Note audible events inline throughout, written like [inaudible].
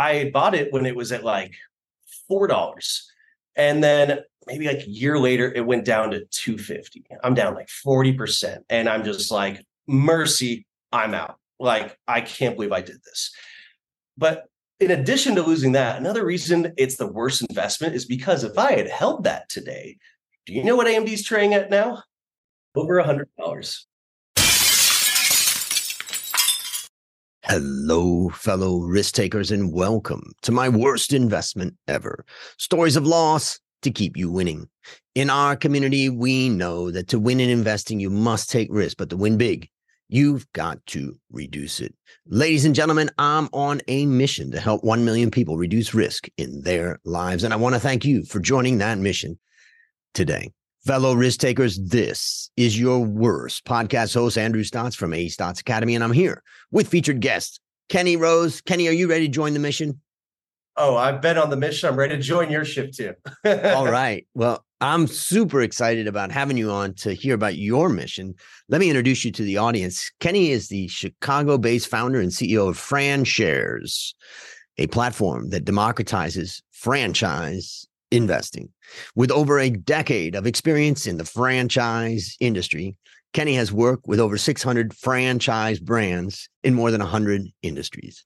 I bought it when it was at like four dollars, and then maybe like a year later it went down to two fifty. I'm down like forty percent, and I'm just like, mercy, I'm out. Like I can't believe I did this. But in addition to losing that, another reason it's the worst investment is because if I had held that today, do you know what AMD's trading at now? Over a hundred dollars. Hello, fellow risk takers, and welcome to my worst investment ever. Stories of loss to keep you winning. In our community, we know that to win in investing, you must take risk, but to win big, you've got to reduce it. Ladies and gentlemen, I'm on a mission to help 1 million people reduce risk in their lives. And I want to thank you for joining that mission today. Fellow risk takers, this is your worst podcast host, Andrew Stotz from A Stotz Academy, and I'm here with featured guest Kenny Rose. Kenny, are you ready to join the mission? Oh, I've been on the mission. I'm ready to join your ship too. [laughs] All right. Well, I'm super excited about having you on to hear about your mission. Let me introduce you to the audience. Kenny is the Chicago based founder and CEO of FranShares, a platform that democratizes franchise investing. With over a decade of experience in the franchise industry, Kenny has worked with over 600 franchise brands in more than 100 industries.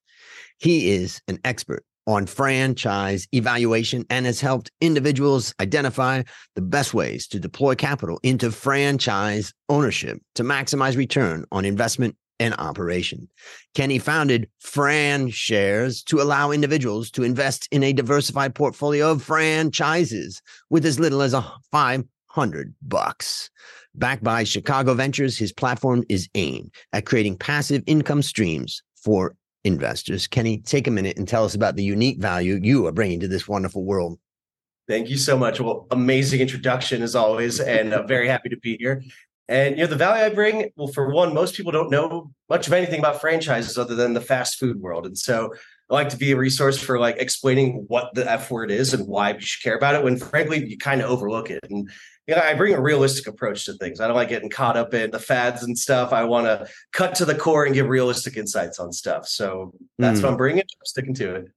He is an expert on franchise evaluation and has helped individuals identify the best ways to deploy capital into franchise ownership to maximize return on investment and operation. Kenny founded FranShares to allow individuals to invest in a diversified portfolio of franchises with as little as a 500 bucks. Backed by Chicago Ventures, his platform is aimed at creating passive income streams for investors. Kenny, take a minute and tell us about the unique value you are bringing to this wonderful world. Thank you so much. Well, amazing introduction as always, and I'm very happy to be here. And you know, the value I bring, well, for one, most people don't know much of anything about franchises other than the fast food world. And so I like to be a resource for like explaining what the F word is and why we should care about it when frankly you kind of overlook it. And you know, I bring a realistic approach to things. I don't like getting caught up in the fads and stuff. I want to cut to the core and give realistic insights on stuff. So that's mm. what I'm bringing. I'm sticking to it.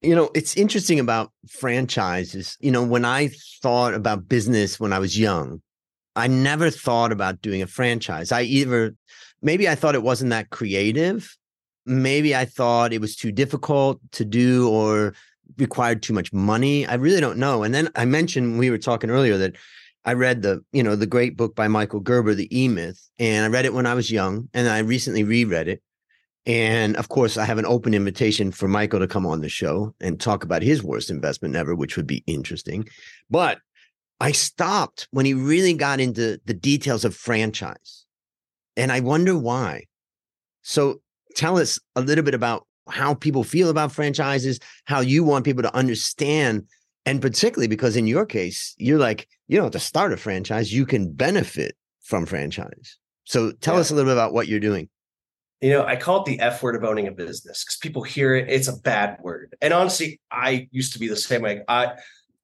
You know, it's interesting about franchises. You know, when I thought about business when I was young, I never thought about doing a franchise. I either maybe I thought it wasn't that creative. Maybe I thought it was too difficult to do or required too much money. I really don't know. And then I mentioned we were talking earlier that I read the, you know, the great book by Michael Gerber, The E Myth, and I read it when I was young and I recently reread it. And of course, I have an open invitation for Michael to come on the show and talk about his worst investment ever, which would be interesting. But I stopped when he really got into the details of franchise. And I wonder why. So tell us a little bit about how people feel about franchises, how you want people to understand. And particularly because in your case, you're like, you don't have to start a franchise, you can benefit from franchise. So tell yeah. us a little bit about what you're doing. You know, I call it the F word of owning a business because people hear it, it's a bad word. And honestly, I used to be the same way. I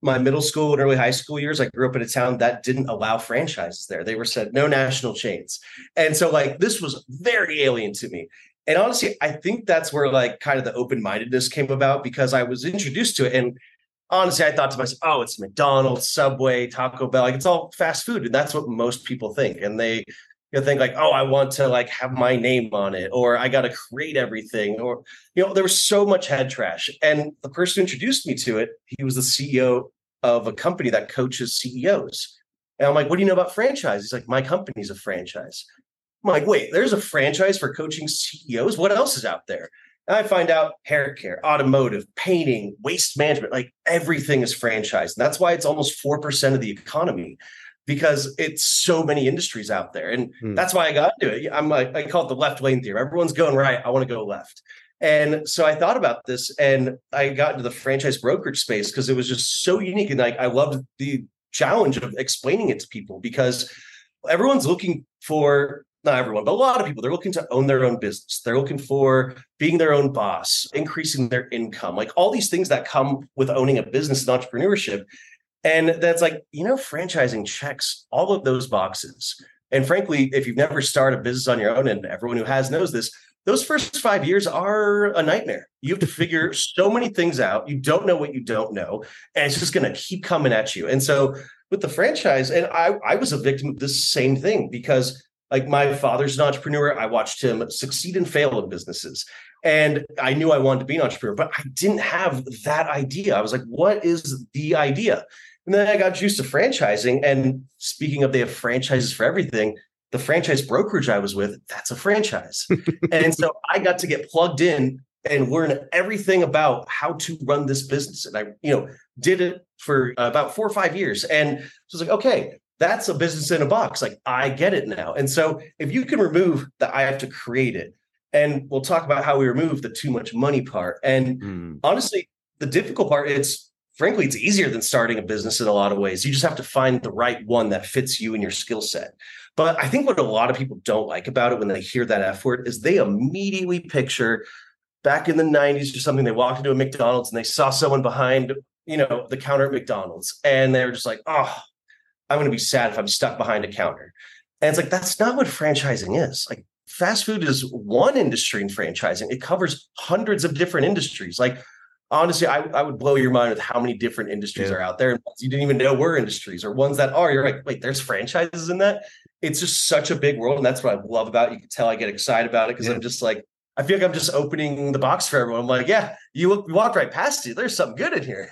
my middle school and early high school years, I grew up in a town that didn't allow franchises there. They were said no national chains. And so like this was very alien to me. And honestly, I think that's where like kind of the open-mindedness came about because I was introduced to it. And honestly, I thought to myself, oh, it's McDonald's, Subway, Taco Bell, like it's all fast food. And that's what most people think. And they you think like, oh, I want to like have my name on it, or I got to create everything, or you know, there was so much head trash. And the person who introduced me to it, he was the CEO of a company that coaches CEOs. And I'm like, what do you know about franchise? He's like, my company's a franchise. I'm like, wait, there's a franchise for coaching CEOs. What else is out there? And I find out hair care, automotive, painting, waste management, like everything is franchised. And that's why it's almost 4% of the economy because it's so many industries out there. And hmm. that's why I got into it. I'm like, I call it the left lane theory. Everyone's going right. I want to go left. And so I thought about this and I got into the franchise brokerage space because it was just so unique. And like I loved the challenge of explaining it to people because everyone's looking for not everyone, but a lot of people, they're looking to own their own business. They're looking for being their own boss, increasing their income, like all these things that come with owning a business and entrepreneurship. And that's like, you know, franchising checks all of those boxes. And frankly, if you've never started a business on your own, and everyone who has knows this, those first five years are a nightmare. You have to figure so many things out. You don't know what you don't know, and it's just going to keep coming at you. And so with the franchise, and I, I was a victim of this same thing because like my father's an entrepreneur. I watched him succeed and fail in businesses. And I knew I wanted to be an entrepreneur, but I didn't have that idea. I was like, what is the idea? And then I got juiced to franchising. And speaking of, they have franchises for everything. The franchise brokerage I was with, that's a franchise. [laughs] and so I got to get plugged in and learn everything about how to run this business. And I, you know, did it for about four or five years. And so I was like, okay, that's a business in a box. Like I get it now. And so if you can remove that I have to create it, and we'll talk about how we remove the too much money part. And mm. honestly, the difficult part, it's frankly, it's easier than starting a business in a lot of ways. You just have to find the right one that fits you and your skill set. But I think what a lot of people don't like about it when they hear that F word is they immediately picture back in the 90s or something, they walked into a McDonald's and they saw someone behind, you know, the counter at McDonald's. And they're just like, oh, I'm going to be sad if I'm stuck behind a counter. And it's like, that's not what franchising is. Like, fast food is one industry in franchising, it covers hundreds of different industries. Like, honestly, I, I would blow your mind with how many different industries yeah. are out there. And you didn't even know were industries or ones that are. You're like, wait, there's franchises in that. It's just such a big world. And that's what I love about it. You can tell I get excited about it because yeah. I'm just like, I feel like I'm just opening the box for everyone. I'm like, yeah, you, look, you walked right past you. There's something good in here.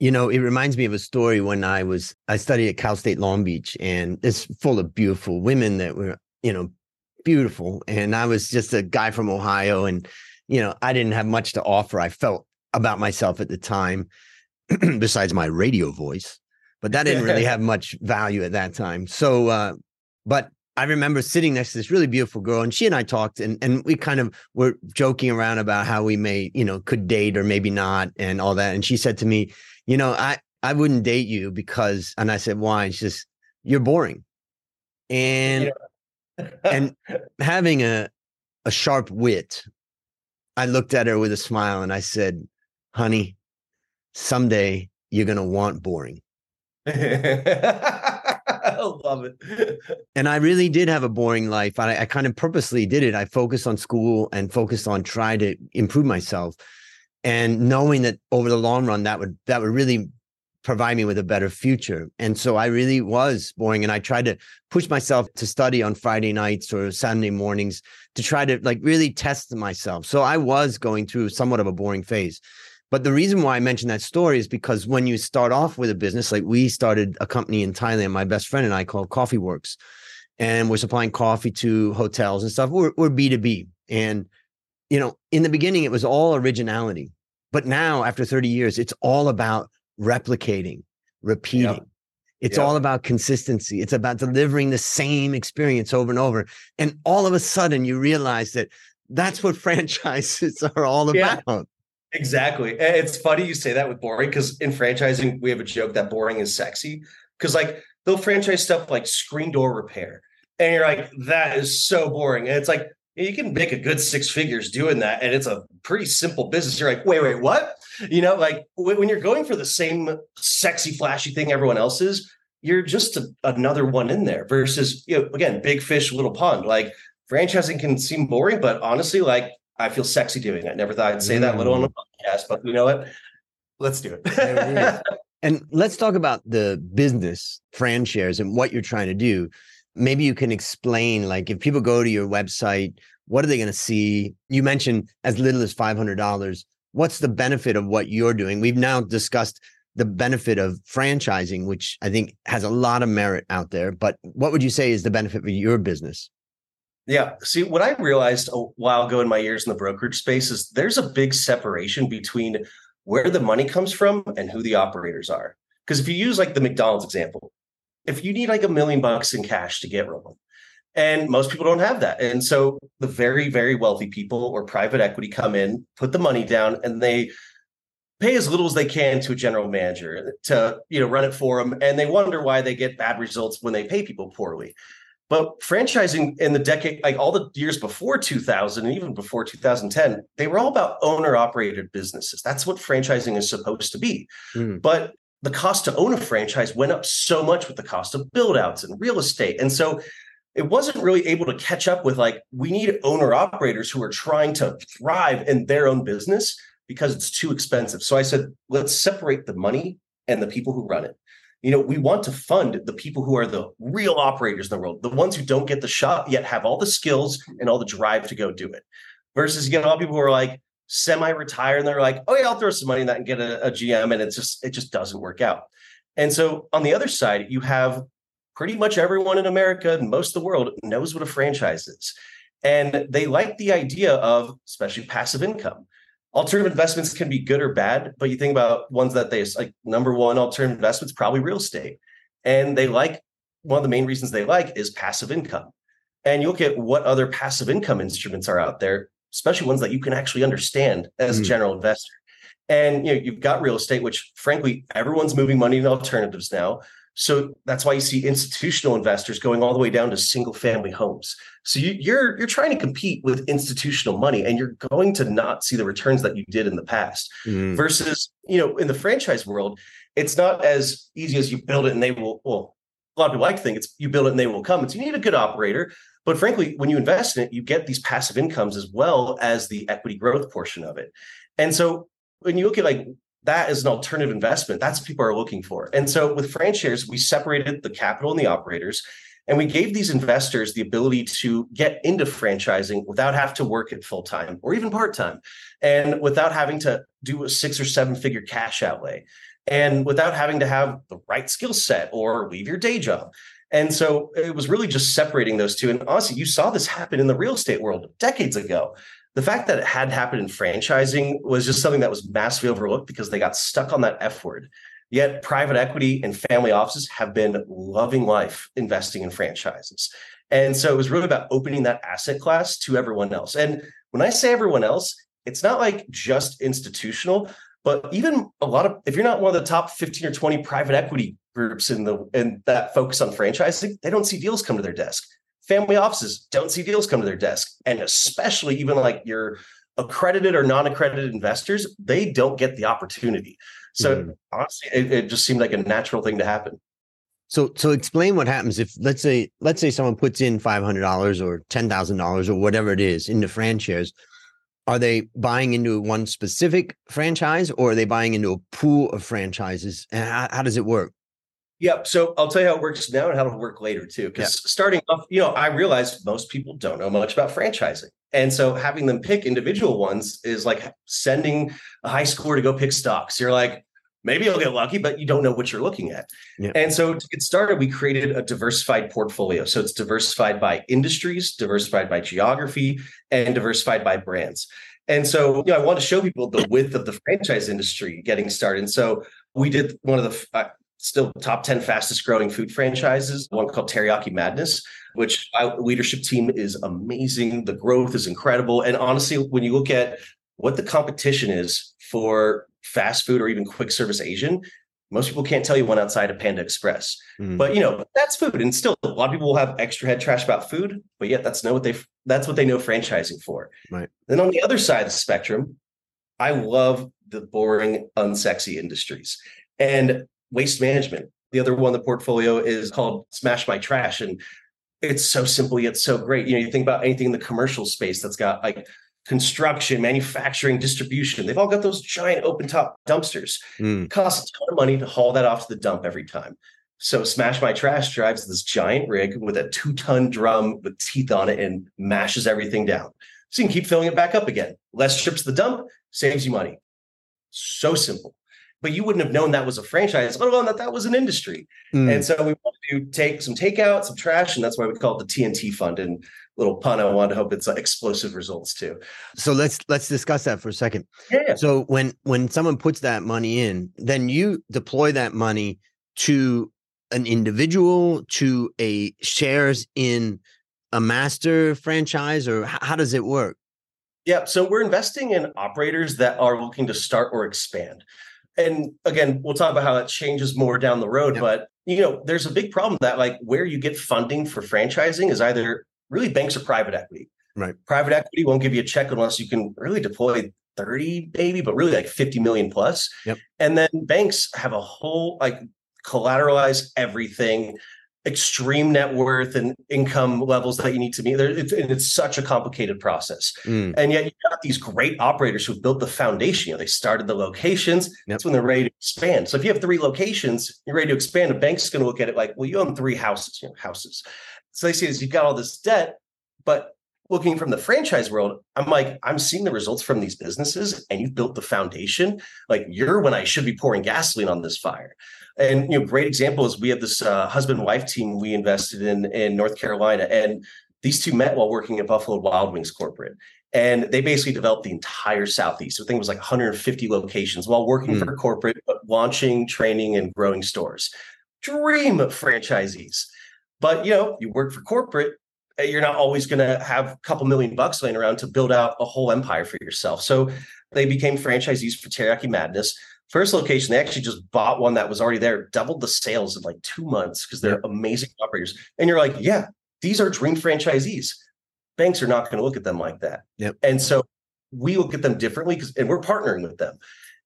You know, it reminds me of a story when I was I studied at Cal State Long Beach, and it's full of beautiful women that were, you know, beautiful. And I was just a guy from Ohio, and you know, I didn't have much to offer. I felt about myself at the time, [clears throat] besides my radio voice, but that didn't really [laughs] have much value at that time. So, uh, but I remember sitting next to this really beautiful girl, and she and I talked, and and we kind of were joking around about how we may, you know, could date or maybe not, and all that. And she said to me, "You know, I I wouldn't date you because," and I said, "Why?" And she says, "You're boring," and yeah. and having a a sharp wit, I looked at her with a smile, and I said, "Honey, someday you're gonna want boring." [laughs] I love it. and I really did have a boring life. I, I kind of purposely did it. I focused on school and focused on trying to improve myself, and knowing that over the long run that would that would really provide me with a better future. And so I really was boring. And I tried to push myself to study on Friday nights or Saturday mornings to try to like really test myself. So I was going through somewhat of a boring phase. But the reason why I mentioned that story is because when you start off with a business, like we started a company in Thailand, my best friend and I called Coffee Works, and we're supplying coffee to hotels and stuff. We're, we're B2B. And, you know, in the beginning, it was all originality. But now, after 30 years, it's all about replicating, repeating. Yep. It's yep. all about consistency. It's about delivering the same experience over and over. And all of a sudden, you realize that that's what [laughs] franchises are all about. Yeah. Exactly. It's funny you say that with boring because in franchising, we have a joke that boring is sexy. Because like they'll franchise stuff like screen door repair. And you're like, that is so boring. And it's like, you can make a good six figures doing that. And it's a pretty simple business. You're like, wait, wait, what? You know, like when you're going for the same sexy, flashy thing everyone else is, you're just a, another one in there versus, you know, again, big fish, little pond. Like franchising can seem boring, but honestly, like I feel sexy doing it. Never thought I'd say mm. that little on the mm. podcast, but you know what? Let's do it. [laughs] and let's talk about the business shares and what you're trying to do. Maybe you can explain, like, if people go to your website, what are they going to see? You mentioned as little as $500. What's the benefit of what you're doing? We've now discussed the benefit of franchising, which I think has a lot of merit out there. But what would you say is the benefit for your business? Yeah. See, what I realized a while ago in my years in the brokerage space is there's a big separation between where the money comes from and who the operators are. Because if you use like the McDonald's example, if you need like a million bucks in cash to get rolling, and most people don't have that. And so the very, very wealthy people or private equity come in, put the money down, and they pay as little as they can to a general manager to you know run it for them and they wonder why they get bad results when they pay people poorly but franchising in the decade, like all the years before 2000 and even before 2010, they were all about owner operated businesses. That's what franchising is supposed to be. Mm. But the cost to own a franchise went up so much with the cost of build outs and real estate. And so it wasn't really able to catch up with like we need owner operators who are trying to thrive in their own business because it's too expensive. So I said, let's separate the money and the people who run it. You know, we want to fund the people who are the real operators in the world, the ones who don't get the shot yet have all the skills and all the drive to go do it. Versus you get a lot of people who are like semi-retired and they're like, oh yeah, I'll throw some money in that and get a, a GM, and it's just it just doesn't work out. And so on the other side, you have pretty much everyone in America and most of the world knows what a franchise is. And they like the idea of especially passive income. Alternative investments can be good or bad, but you think about ones that they like number one alternative investments, probably real estate. And they like one of the main reasons they like is passive income. And you look at what other passive income instruments are out there, especially ones that you can actually understand as mm. a general investor. And you know, you've got real estate, which frankly, everyone's moving money in alternatives now. So that's why you see institutional investors going all the way down to single family homes. So you, are you're, you're trying to compete with institutional money, and you're going to not see the returns that you did in the past. Mm. Versus, you know, in the franchise world, it's not as easy as you build it and they will. Well, a lot of people like to think it's you build it and they will come. It's you need a good operator, but frankly, when you invest in it, you get these passive incomes as well as the equity growth portion of it. And so when you look at like that is an alternative investment. That's what people are looking for. And so with franchise, we separated the capital and the operators, and we gave these investors the ability to get into franchising without having to work it full time or even part time, and without having to do a six or seven figure cash outlay, and without having to have the right skill set or leave your day job. And so it was really just separating those two. And honestly, you saw this happen in the real estate world decades ago the fact that it had happened in franchising was just something that was massively overlooked because they got stuck on that F word. Yet private equity and family offices have been loving life investing in franchises. And so it was really about opening that asset class to everyone else. And when I say everyone else, it's not like just institutional, but even a lot of if you're not one of the top 15 or 20 private equity groups in the and that focus on franchising, they don't see deals come to their desk family offices don't see deals come to their desk. And especially even like your accredited or non-accredited investors, they don't get the opportunity. So mm. honestly, it, it just seemed like a natural thing to happen. So, so explain what happens if let's say let's say someone puts in five hundred dollars or ten thousand dollars or whatever it is into franchise. Are they buying into one specific franchise or are they buying into a pool of franchises? And how, how does it work? Yep. So I'll tell you how it works now and how it'll work later too. Because yeah. starting off, you know, I realized most people don't know much about franchising. And so having them pick individual ones is like sending a high schooler to go pick stocks. You're like, maybe you'll get lucky, but you don't know what you're looking at. Yeah. And so to get started, we created a diversified portfolio. So it's diversified by industries, diversified by geography, and diversified by brands. And so, you know, I want to show people the width of the franchise industry getting started. And so we did one of the, uh, still top 10 fastest growing food franchises, one called Teriyaki Madness, which our leadership team is amazing. The growth is incredible. And honestly, when you look at what the competition is for fast food or even quick service Asian, most people can't tell you one outside of Panda Express. Mm. But you know, that's food. And still a lot of people will have extra head trash about food, but yet that's know what they that's what they know franchising for. Right. Then on the other side of the spectrum, I love the boring, unsexy industries. And waste management. The other one, the portfolio is called Smash My Trash. And it's so simple yet so great. You know, you think about anything in the commercial space that's got like construction, manufacturing, distribution. They've all got those giant open top dumpsters. Mm. It costs a ton of money to haul that off to the dump every time. So Smash My Trash drives this giant rig with a two ton drum with teeth on it and mashes everything down. So you can keep filling it back up again. Less trips to the dump saves you money. So simple but you wouldn't have known that was a franchise, let alone that that was an industry. Mm. And so we wanted to take some takeout, some trash, and that's why we call it the TNT fund. And little pun, I want to hope it's uh, explosive results too. So let's let's discuss that for a second. Yeah. So when when someone puts that money in, then you deploy that money to an individual, to a shares in a master franchise, or how does it work? Yeah, so we're investing in operators that are looking to start or expand and again, we'll talk about how that changes more down the road. But you know, there's a big problem that like where you get funding for franchising is either really banks or private equity. Right. Private equity won't give you a check unless you can really deploy 30 maybe, but really like 50 million plus. Yep. And then banks have a whole like collateralize everything. Extreme net worth and income levels that you need to meet. There, it's, it's such a complicated process, mm. and yet you've got these great operators who've built the foundation. You know, they started the locations. Yep. That's when they're ready to expand. So if you have three locations, you're ready to expand. A bank's going to look at it like, well, you own three houses. You know, houses. So they see is you've got all this debt, but looking from the franchise world, I'm like, I'm seeing the results from these businesses, and you've built the foundation. Like you're when I should be pouring gasoline on this fire. And you know, great example is we have this uh, husband wife team we invested in in North Carolina, and these two met while working at Buffalo Wild Wings corporate. And they basically developed the entire Southeast. So I think it was like 150 locations while working mm. for corporate, but launching, training, and growing stores. Dream of franchisees. But you know, you work for corporate, you're not always going to have a couple million bucks laying around to build out a whole empire for yourself. So they became franchisees for Teriyaki Madness. First location, they actually just bought one that was already there, doubled the sales in like two months because they're amazing operators. And you're like, yeah, these are dream franchisees. Banks are not going to look at them like that. Yep. And so we look at them differently because, and we're partnering with them.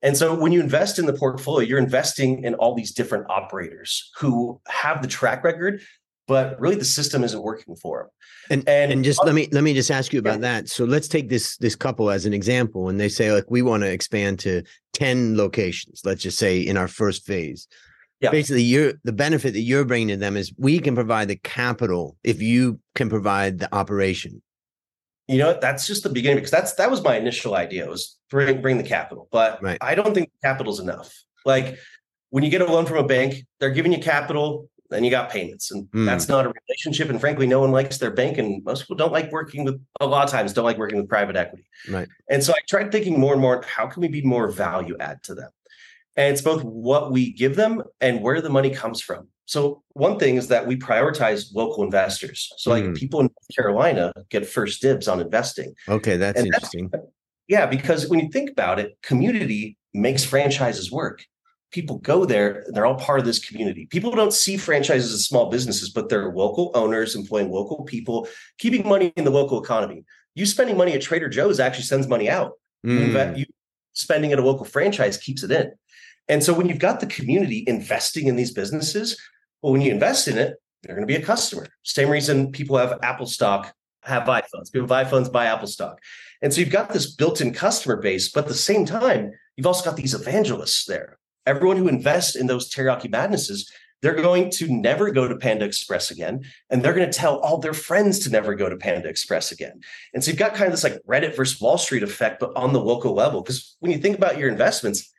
And so when you invest in the portfolio, you're investing in all these different operators who have the track record, but really the system isn't working for them. And, and and just let me let me just ask you about that. So let's take this this couple as an example, and they say like we want to expand to ten locations. Let's just say in our first phase. Yeah. Basically, you're the benefit that you're bringing to them is we can provide the capital if you can provide the operation. You know, that's just the beginning because that's that was my initial idea was bring bring the capital, but right. I don't think capital is enough. Like when you get a loan from a bank, they're giving you capital then you got payments and mm. that's not a relationship and frankly no one likes their bank and most people don't like working with a lot of times don't like working with private equity. Right. And so i tried thinking more and more how can we be more value add to them? And it's both what we give them and where the money comes from. So one thing is that we prioritize local investors. So like mm. people in north carolina get first dibs on investing. Okay that's and interesting. That's, yeah because when you think about it community makes franchises work people go there they're all part of this community people don't see franchises as small businesses but they're local owners employing local people keeping money in the local economy you spending money at trader joe's actually sends money out mm. you spending at a local franchise keeps it in and so when you've got the community investing in these businesses well when you invest in it they're going to be a customer same reason people have apple stock have iPhones. People buy iPhones, buy Apple stock. And so you've got this built-in customer base, but at the same time, you've also got these evangelists there everyone who invests in those teriyaki madnesses they're going to never go to Panda Express again. And they're going to tell all their friends to never go to Panda Express again. And so you've got kind of this like Reddit versus Wall Street effect, but on the local level. Because when you think about your investments,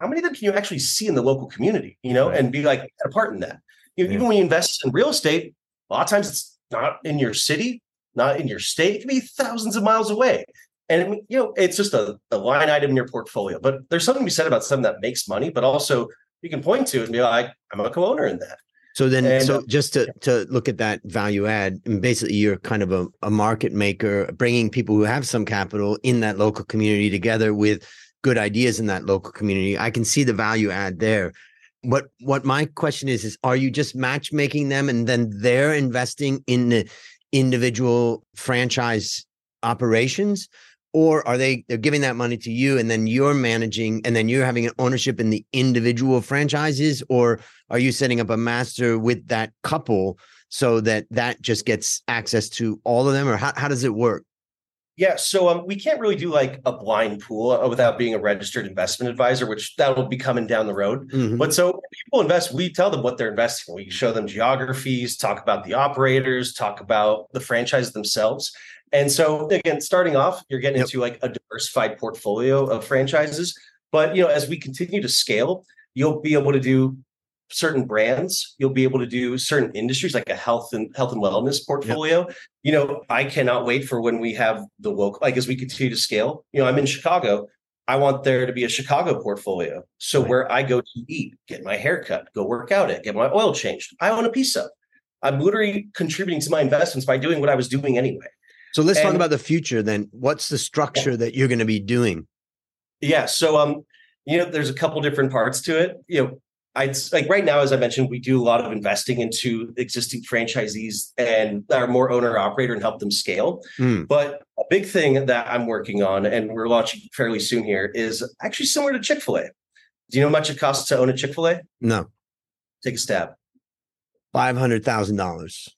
how many of them can you actually see in the local community, you know, and be like a part in that? You know, yeah. Even when you invest in real estate, a lot of times it's not in your city, not in your state. It can be thousands of miles away. And you know, it's just a, a line item in your portfolio. But there's something to be said about something that makes money, but also you can point to it and be like, I'm a co-owner in that. So then, and, so uh, just to, to look at that value add, and basically you're kind of a, a market maker, bringing people who have some capital in that local community together with good ideas in that local community. I can see the value add there. What what my question is is, are you just matchmaking them and then they're investing in the individual franchise operations, or are they they're giving that money to you and then you're managing and then you're having an ownership in the individual franchises or are you setting up a master with that couple so that that just gets access to all of them or how, how does it work yeah, so um, we can't really do like a blind pool uh, without being a registered investment advisor, which that'll be coming down the road. Mm-hmm. But so people invest, we tell them what they're investing. We show them geographies, talk about the operators, talk about the franchises themselves. And so again, starting off, you're getting yep. into like a diversified portfolio of franchises. But you know, as we continue to scale, you'll be able to do certain brands you'll be able to do certain industries like a health and health and wellness portfolio yep. you know i cannot wait for when we have the local like as we continue to scale you know i'm in chicago i want there to be a chicago portfolio so right. where i go to eat get my hair cut go work out it get my oil changed i own a piece of i'm literally contributing to my investments by doing what i was doing anyway so let's and, talk about the future then. What's the structure that you're going to be doing? Yeah. So um, you know, there's a couple different parts to it. You know, I'd like right now, as I mentioned, we do a lot of investing into existing franchisees and are more owner operator and help them scale. Mm. But a big thing that I'm working on and we're launching fairly soon here is actually similar to Chick fil A. Do you know how much it costs to own a Chick fil A? No. Take a stab. Five hundred thousand dollars.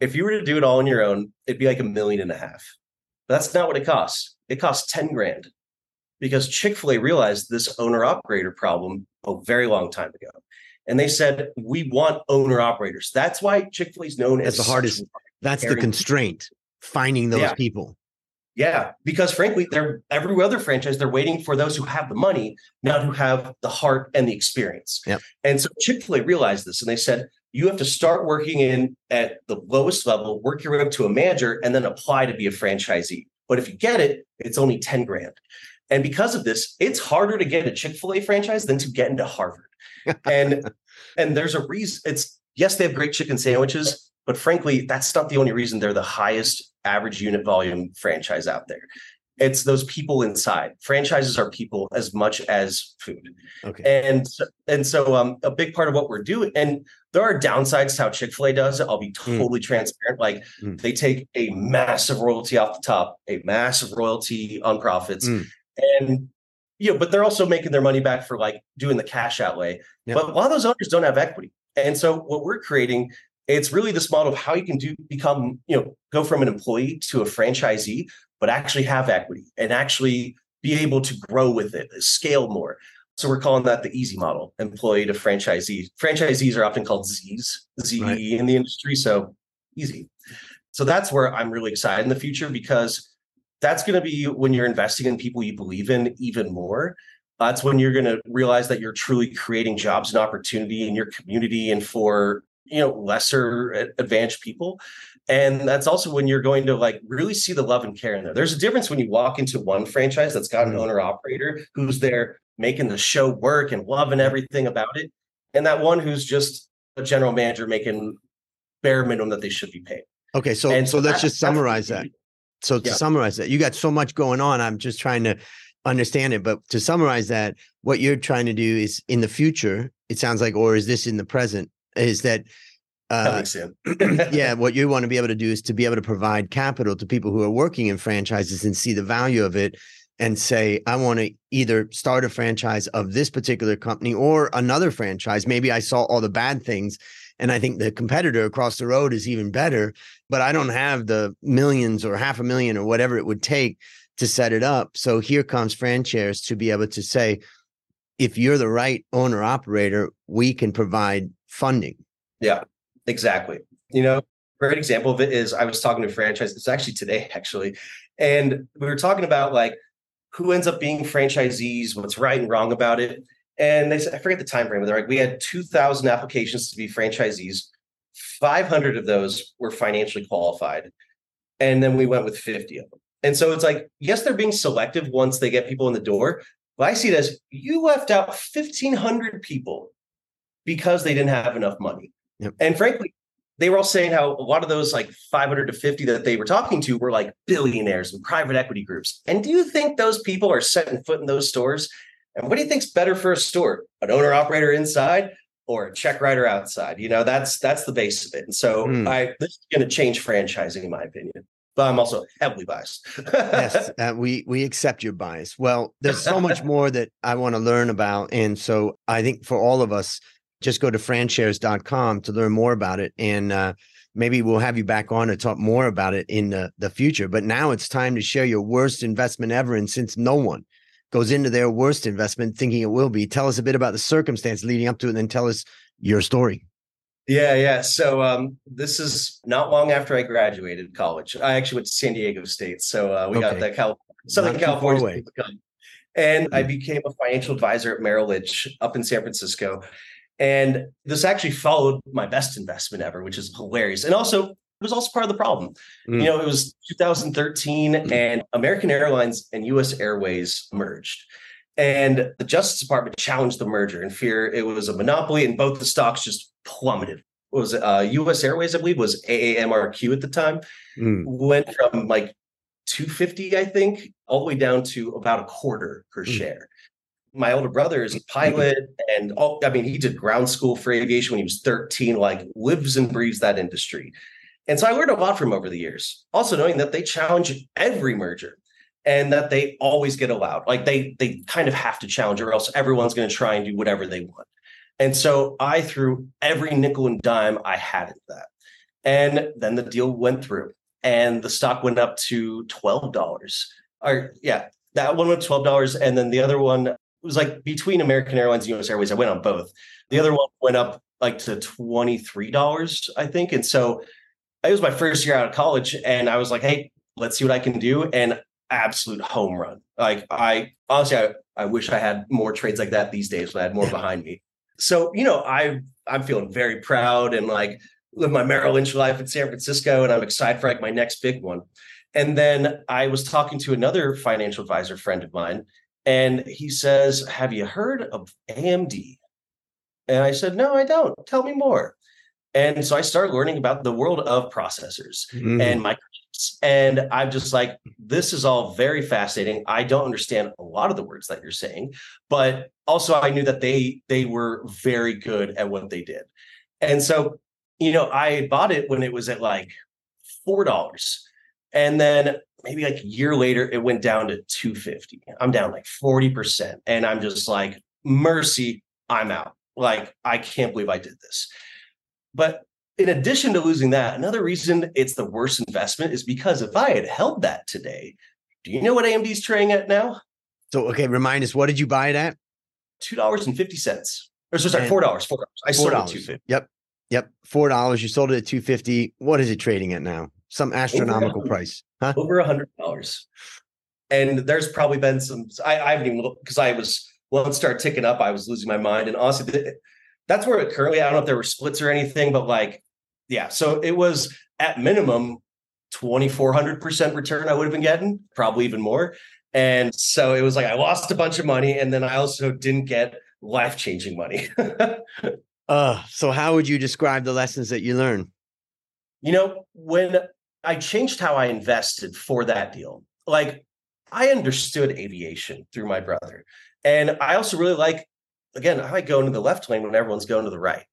If you were to do it all on your own, it'd be like a million and a half. But that's not what it costs. It costs 10 grand because Chick fil A realized this owner operator problem a very long time ago. And they said, we want owner operators. That's why Chick fil A is known That's as the hardest. That's the constraint. Finding those Yeah. people. Yeah, because frankly, they're every other franchise, they're waiting for those who have the money, not who have the heart and the experience. Yep. And so Chick-fil-A realized this and they said, you have to start working in at the lowest level, work your way up to a manager, and then apply to be a franchisee. But if you get it, it's only 10 grand. And because of this, it's harder to get a Chick-fil-A franchise than to get into Harvard. [laughs] and and there's a reason it's yes, they have great chicken sandwiches, but frankly, that's not the only reason they're the highest average unit volume franchise out there. It's those people inside. Franchises are people as much as food. Okay. And and so um a big part of what we're doing, and there are downsides to how Chick-fil-A does it. I'll be totally transparent. Like Mm. they take a massive royalty off the top, a massive royalty on profits. Mm. And you know, but they're also making their money back for like doing the cash outlay. Yep. But a lot of those owners don't have equity. And so what we're creating, it's really this model of how you can do become, you know, go from an employee to a franchisee, but actually have equity and actually be able to grow with it, uh, scale more. So we're calling that the easy model, employee to franchisee. Franchisees are often called Z's, ZE Right. in the industry. So easy. So that's where I'm really excited in the future because that's going to be when you're investing in people you believe in even more. That's when you're going to realize that you're truly creating jobs and opportunity in your community and for you know lesser a- advantaged people. And that's also when you're going to like really see the love and care in there. There's a difference when you walk into one franchise that's got an Mhm. owner operator who's there making the show work and loving everything about it, and that one who's just a general manager making bare minimum that they should be paid. Okay. So And so let's just summarize that. So to Yeah. summarize that, you got so much going on. I'm just trying to understand it. But to summarize that, what you're trying to do is in the future, it sounds like, or is this in the present, is that uh, [clears throat] yeah, what you want to be able to do is to be able to provide capital to people who are working in franchises and see the value of it and say, I want to either start a franchise of this particular company or another FranShares. Maybe I saw all the bad things and I think the competitor across the road is even better, but I don't have the millions or half a million or whatever it would take to set it up. So here comes franchise to be able to say, if you're the right owner operator, we can provide funding. Exactly. You know, great example of it is I was talking to a franchise. It's actually today, [laughs] actually, and we were talking about like who ends up being franchisees, what's right and wrong about it. And they said, I forget the time frame, but they're like, we had 2,000 applications to be franchisees. 500 of those were financially qualified. And then we went with 50 of them. And so it's like, yes, they're being selective once they get people in the door. But I see it as you left out 1,500 people because they didn't have enough money. Yep. And frankly, they were all saying how a lot of those like 500 to 50 that they were talking to were like billionaires and private equity groups. And do you think those people are setting foot in those stores? And what do you think's better for a store? An owner operator inside or a check writer outside? You know, that's that's the base of it. And so Hmm. I this is going to change franchising in my opinion. But I'm also heavily biased. yes, [laughs] uh, we we accept your bias. Well, there's so much more that I want to learn about, and so I think for all of us, just go to franshares.com to learn more about it, and uh, maybe we'll have you back on to talk more about it in the, the future. But now it's time to share your worst investment ever, and since no one goes into their worst investment thinking it will be, tell us a bit about the circumstance leading up to it, and then tell us your story. Yeah, yeah. So um, this is not long after I graduated college. I actually went to San Diego State, so uh, we got the Cal- Southern Not too far California. And I Mm. became a financial advisor at Merrill Lynch up in San Francisco. And this actually followed my best investment ever, which is hilarious. And also, it was also part of the problem. Mm. You know, it was 2013, and American Airlines and US Airways merged. And the Justice Department challenged the merger in fear it was a monopoly, and both the stocks just plummeted. What was it, uh, U.S. Airways, I believe, was AAMRQ at the time, Mm. went from like 250, I think, all the way down to about a quarter per Mm. share. My older brother is a [laughs] mm-hmm. pilot, and all, I mean, he did ground school for aviation when he was 13, like lives and breathes that industry. And so I learned a lot from over the years. Also knowing that they challenge every merger and that they always get allowed. Like they they kind of have to challenge or else everyone's going to try and do whatever they want. And so I threw every nickel and dime I had at that. And then the deal went through and the stock went up to $12. Or yeah, that one went $12. And then the other one was like between American Airlines and US Airways. I went on both. The other one went up like to $23, I think. And so it was my first year out of college. And I was like, hey, let's see what I can do. And absolute home run. Like I honestly, I, I wish I had more trades like that these days when I had more behind me. So, you know, I I'm feeling very proud and like live my Merrill Lynch life in San Francisco, and I'm excited for like my next big one. And then I was talking to another financial advisor friend of mine, and he says, Have you heard of AMD? And I said, No, I don't. Tell me more. And so I started learning about the world of processors mm-hmm. and microchips. And I'm just like, this is all very fascinating. I don't understand a lot of the words that you're saying, but also I knew that they they were very good at what they did. And so, you know, I bought it when it was at like four dollars. And then maybe like a year later, it went down to 250. I'm down like 40%. And I'm just like, mercy, I'm out. Like, I can't believe I did this. But in addition to losing that, another reason it's the worst investment is because if I had held that today, do you know what AMD's trading at now? So, okay, remind us, what did you buy it at? $2.50. Or so sorry, $4. $4. I sold it at 250 Yep. Yep. $4. You sold it at 250 What is it trading at now? Some astronomical price. Huh? Over a hundred dollars. And there's probably been some. I, I haven't even looked because I was once started ticking up. I was losing my mind, and honestly, that's where it currently. I don't know if there were splits or anything, but like, yeah. So it was at minimum twenty four hundred percent return. I would have been getting probably even more. And so it was like I lost a bunch of money, and then I also didn't get life changing money. [laughs] uh, so how would you describe the lessons that you learned? You know, when I changed how I invested for that deal. Like I understood aviation through my brother. And I also really like, again, I like going to the left lane when everyone's going to the right.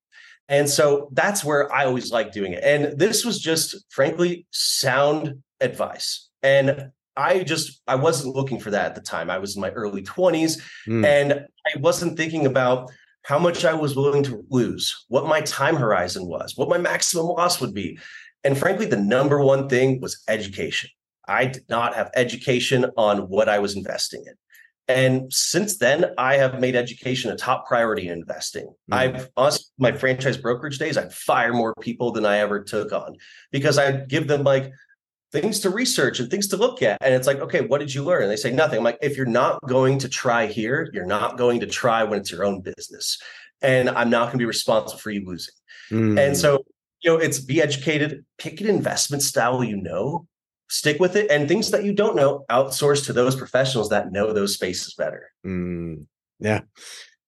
And so that's where I always like doing it. And this was just frankly sound advice. And I just I wasn't looking for that at the time. I was in my early 20s mm. and I wasn't thinking about how much I was willing to lose, what my time horizon was, what my maximum loss would be. And frankly, the number one thing was education. I did not have education on what I was investing in. And since then, I have made education a top priority in investing. Mm-hmm. I've honestly, my franchise brokerage days, I'd fire more people than I ever took on because I'd give them like things to research and things to look at. And it's like, okay, what did you learn? And they say nothing. I'm like, if you're not going to try here, you're not going to try when it's your own business. And I'm not going to be responsible for you losing. Mm-hmm. And so you know, it's be educated, pick an investment style you know, stick with it, and things that you don't know, outsource to those professionals that know those spaces better. Mm, yeah.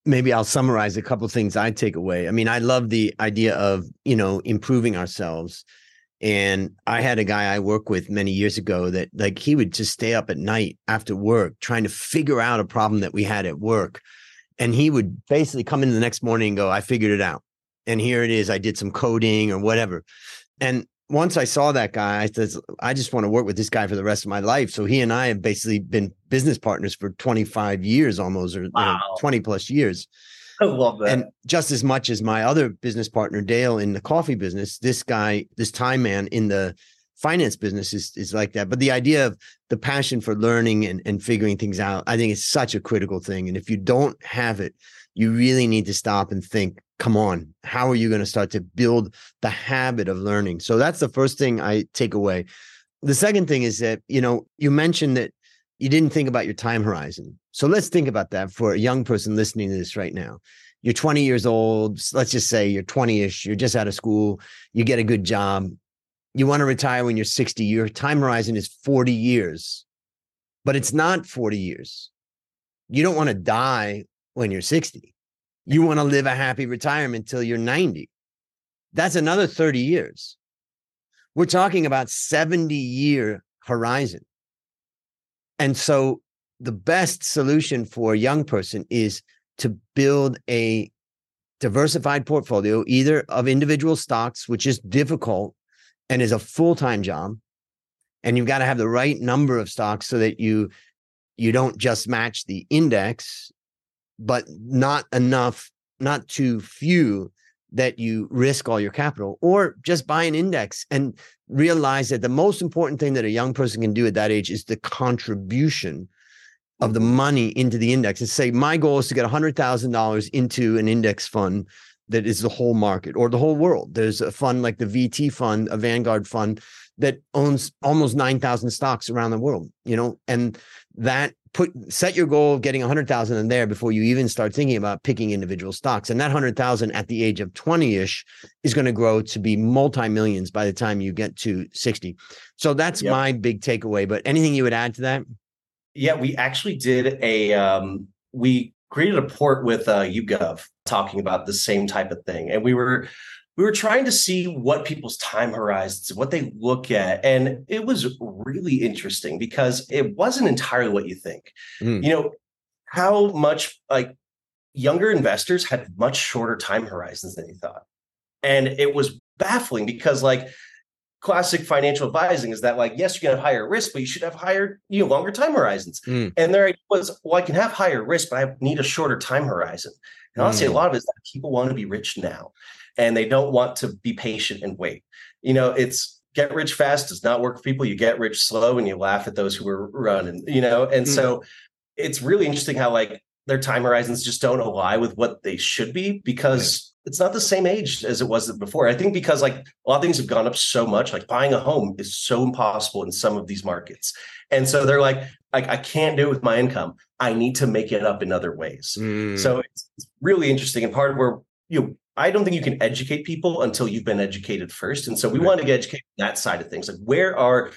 Maybe I'll summarize a couple things I take away. I mean, I love the idea of, you know, improving ourselves. And I had a guy I work with many years ago that like he would just stay up at night after work trying to figure out a problem that we had at work. And he would basically come in the next morning and go, I figured it out and here it is. I did some coding or whatever. And once I saw that guy, I said, I just want to work with this guy for the rest of my life. So he and I have basically been business partners for 25 years almost, or wow. you know, 20 plus years. I love that. And just as much as my other business partner, Dale, in the coffee business, this guy, this time man in the finance business is, is like that. But the idea of the passion for learning and, and figuring things out, I think is such a critical thing. And if you don't have it, you really need to stop and think come on how are you going to start to build the habit of learning? So that's the first thing i take away. The second thing is that you know you mentioned that you didn't think about your time horizon. So let's think about that for a young person listening to this right now. You're 20 years old let's just say you're 20ish you're just out of school you get a good job you want to retire when you're 60 your time horizon is 40 years. But it's not 40 years. You don't want to die when you're 60 you want to live a happy retirement till you're 90. That's another 30 years. We're talking about 70 year horizon. And so the best solution for a young person is to build a diversified portfolio, either of individual stocks, which is difficult and is a full time job. And you've got to have the right number of stocks so that you you don't just match the index but not enough not too few that you risk all your capital or just buy an index and realize that the most important thing that a young person can do at that age is the contribution of the mm-hmm. money into the index and say my goal is to get $100,000 into an index fund that is the whole market or the whole world. There's a fund like the VT fund, a Vanguard fund that owns almost 9,000 stocks around the world, you know, and that put set your goal of getting 100,000 in there before you even start thinking about picking individual stocks. And that 100,000 at the age of 20ish is going to grow to be multi-millions by the time you get to 60. So that's yep. my big takeaway, but anything you would add to that? Yeah, we actually did a um we created a port with uh, YouGov talking about the same type of thing. And we were we were trying to see what people's time horizons, what they look at. And it was really interesting because it wasn't entirely what you think. Mm. You know, how much like younger investors had much shorter time horizons than you thought. And it was baffling because like classic financial advising is that like yes you can have higher risk but you should have higher you know longer time horizons mm. and idea was well i can have higher risk but i need a shorter time horizon and honestly mm. a lot of it is that people want to be rich now and they don't want to be patient and wait you know it's get rich fast does not work for people you get rich slow and you laugh at those who are running you know and mm. so it's really interesting how like their time horizons just don't align with what they should be because it's not the same age as it was before. I think because like a lot of things have gone up so much, like buying a home is so impossible in some of these markets. And so they're like, like I can't do it with my income. I need to make it up in other ways. Mm. So it's, it's really interesting. And part of where you know, I don't think you can educate people until you've been educated first. And so we right. want to get educated on that side of things. Like where are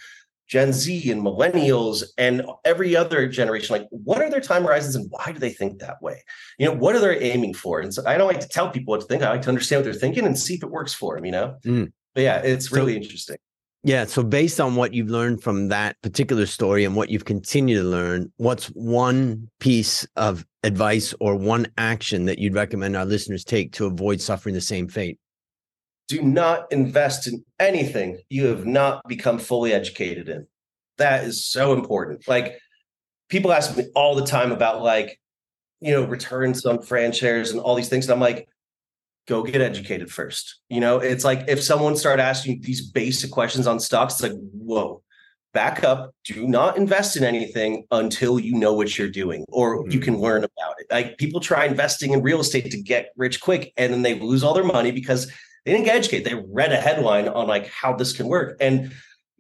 Gen Z and millennials and every other generation, like what are their time horizons and why do they think that way? You know, what are they aiming for? And so I don't like to tell people what to think. I like to understand what they're thinking and see if it works for them, you know? Mm. But yeah, it's really so, interesting. Yeah. So based on what you've learned from that particular story and what you've continued to learn, what's one piece of advice or one action that you'd recommend our listeners take to avoid suffering the same fate? do not invest in anything you have not become fully educated in. That is so important. Like people ask me all the time about like, you know, returns on franchise and all these things. And I'm like, go get educated first. You know, it's like if someone started asking these basic questions on stocks, it's like, whoa, back up. Do not invest in anything until you know what you're doing or mm-hmm. you can learn about it. Like people try investing in real estate to get rich quick and then they lose all their money because they didn't get educated. They read a headline on like how this can work. And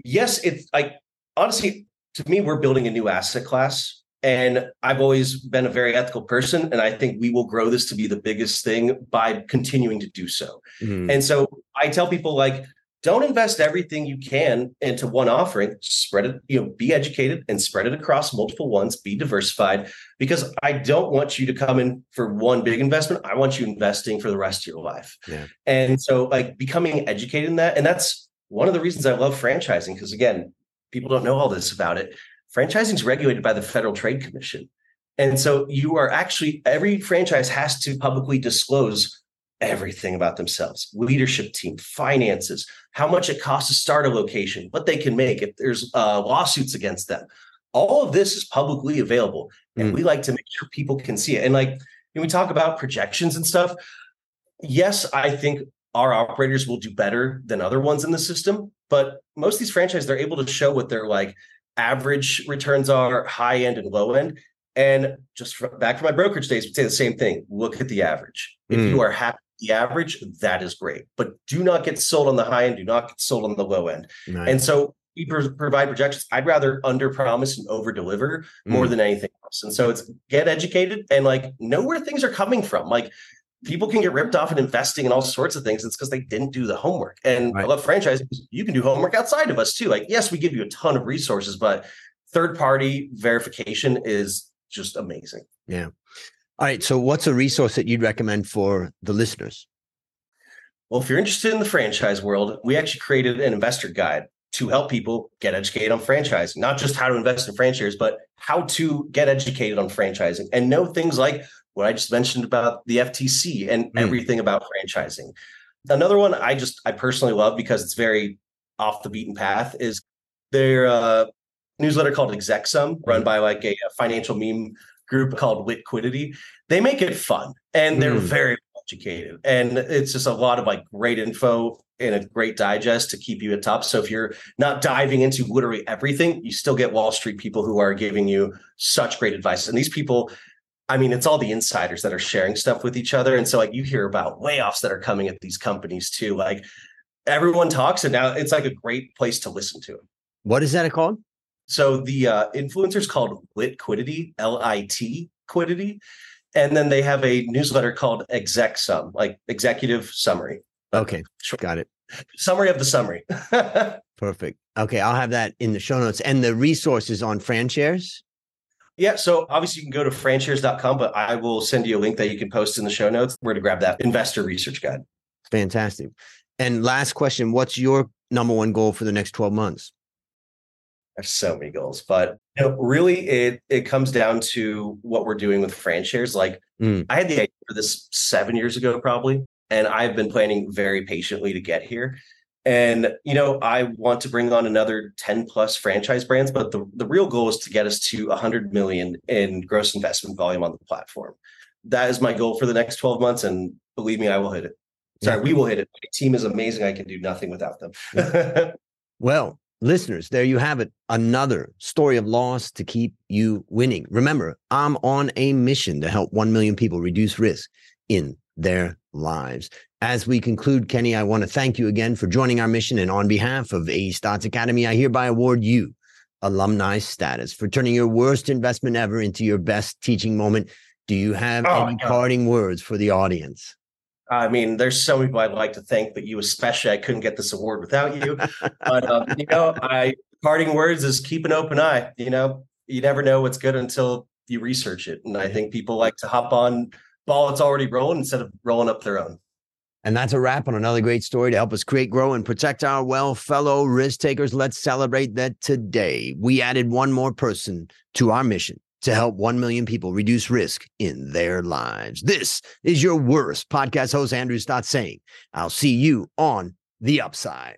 yes, it's like honestly, to me, we're building a new asset class. And I've always been a very ethical person. And I think we will grow this to be the biggest thing by continuing to do so. Mm. And so I tell people like, don't invest everything you can into one offering spread it you know be educated and spread it across multiple ones be diversified because i don't want you to come in for one big investment i want you investing for the rest of your life yeah. and so like becoming educated in that and that's one of the reasons i love franchising because again people don't know all this about it franchising is regulated by the federal trade commission. And so you are actually every franchise has to publicly disclose everything about themselves. Leadership team finances how much it costs to start a location what they can make if there's uh, lawsuits against them. All of this is publicly available and mm. we like to make sure people can see it. And like when we talk about projections and stuff yes i think our operators will do better than other ones in the system but most of these franchises they're able to show what they're like average returns are high end and low end and just for, back from my brokerage days, we say the same thing. Look at the average. If mm. you are happy with the average, that is great. But do not get sold on the high end, do not get sold on the low end. Nice. And so we provide projections. I'd rather under promise and over deliver more mm. than anything else. And so it's get educated and like know where things are coming from. Like people can get ripped off in investing and all sorts of things. It's because they didn't do the homework. And right. I love franchise. You can do homework outside of us too. Like, yes, we give you a ton of resources, but third party verification is just amazing. Yeah. All right. So, what's a resource that you'd recommend for the listeners? Well, if you're interested in the franchise world, we actually created an investor guide to help people get educated on franchising, not just how to invest in franchises, but how to get educated on franchising and know things like what I just mentioned about the FTC and mm. everything about franchising. Another one I just I personally love because it's very off the beaten path is their uh, newsletter called ExecSum, run hmm. by like a, a financial meme group called Litquidity. They make it fun and they're mm. very educated. And it's just a lot of like great info and a great digest to keep you at top. So if you're not diving into literally everything, you still get Wall Street people who are giving you such great advice. And these people, I mean, it's all the insiders that are sharing stuff with each other. And so like you hear about layoffs that are coming at these companies too. Like everyone talks and now it's like a great place to listen to. What is that called? So the uh, influencer's called Litquidity, L-I-T Quiddity. And then they have a newsletter called Exec Sum, like executive summary. Okay, sure. got it. Summary of the summary. [laughs] Perfect. Okay, I'll have that in the show notes and the resources on FranShares. Yeah, so obviously you can go to franshares.com, but I will send you a link that you can post in the show notes where to grab that investor research guide. Fantastic. And last question, what's your number one goal for the next 12 months? There's so many goals, but you know, really it it comes down to what we're doing with FranShares. Like mm. I had the idea for this seven years ago, probably, and I've been planning very patiently to get here. And you know, I want to bring on another 10 plus franchise brands, but the, the real goal is to get us to 100 million in gross investment volume on the platform. That is my goal for the next 12 months, and believe me, I will hit it. Sorry, yeah. we will hit it. My team is amazing. I can do nothing without them. [laughs] well, listeners, there you have it. Another story of loss to keep you winning. Remember, I'm on a mission to help 1 million people reduce risk in their lives. As we conclude, Kenny, I want to thank you again for joining our mission. And on behalf of A Stotz Academy, I hereby award you alumni status for turning your worst investment ever into your best teaching moment. Do you have oh, any parting words for the audience? I mean, there's so many people I'd like to thank, but you especially, I couldn't get this award without you. but um, you know, I parting words is keep an open eye. You know, you never know what's good until you research it, and I think people like to hop on ball that's already rolling instead of rolling up their own. And that's a wrap on another great story to help us create, grow, and protect our well fellow risk takers. Let's celebrate that today. We added one more person to our mission to help 1 million people reduce risk in their lives. This is your worst podcast host, Andrew Stotz saying, I'll see you on the upside.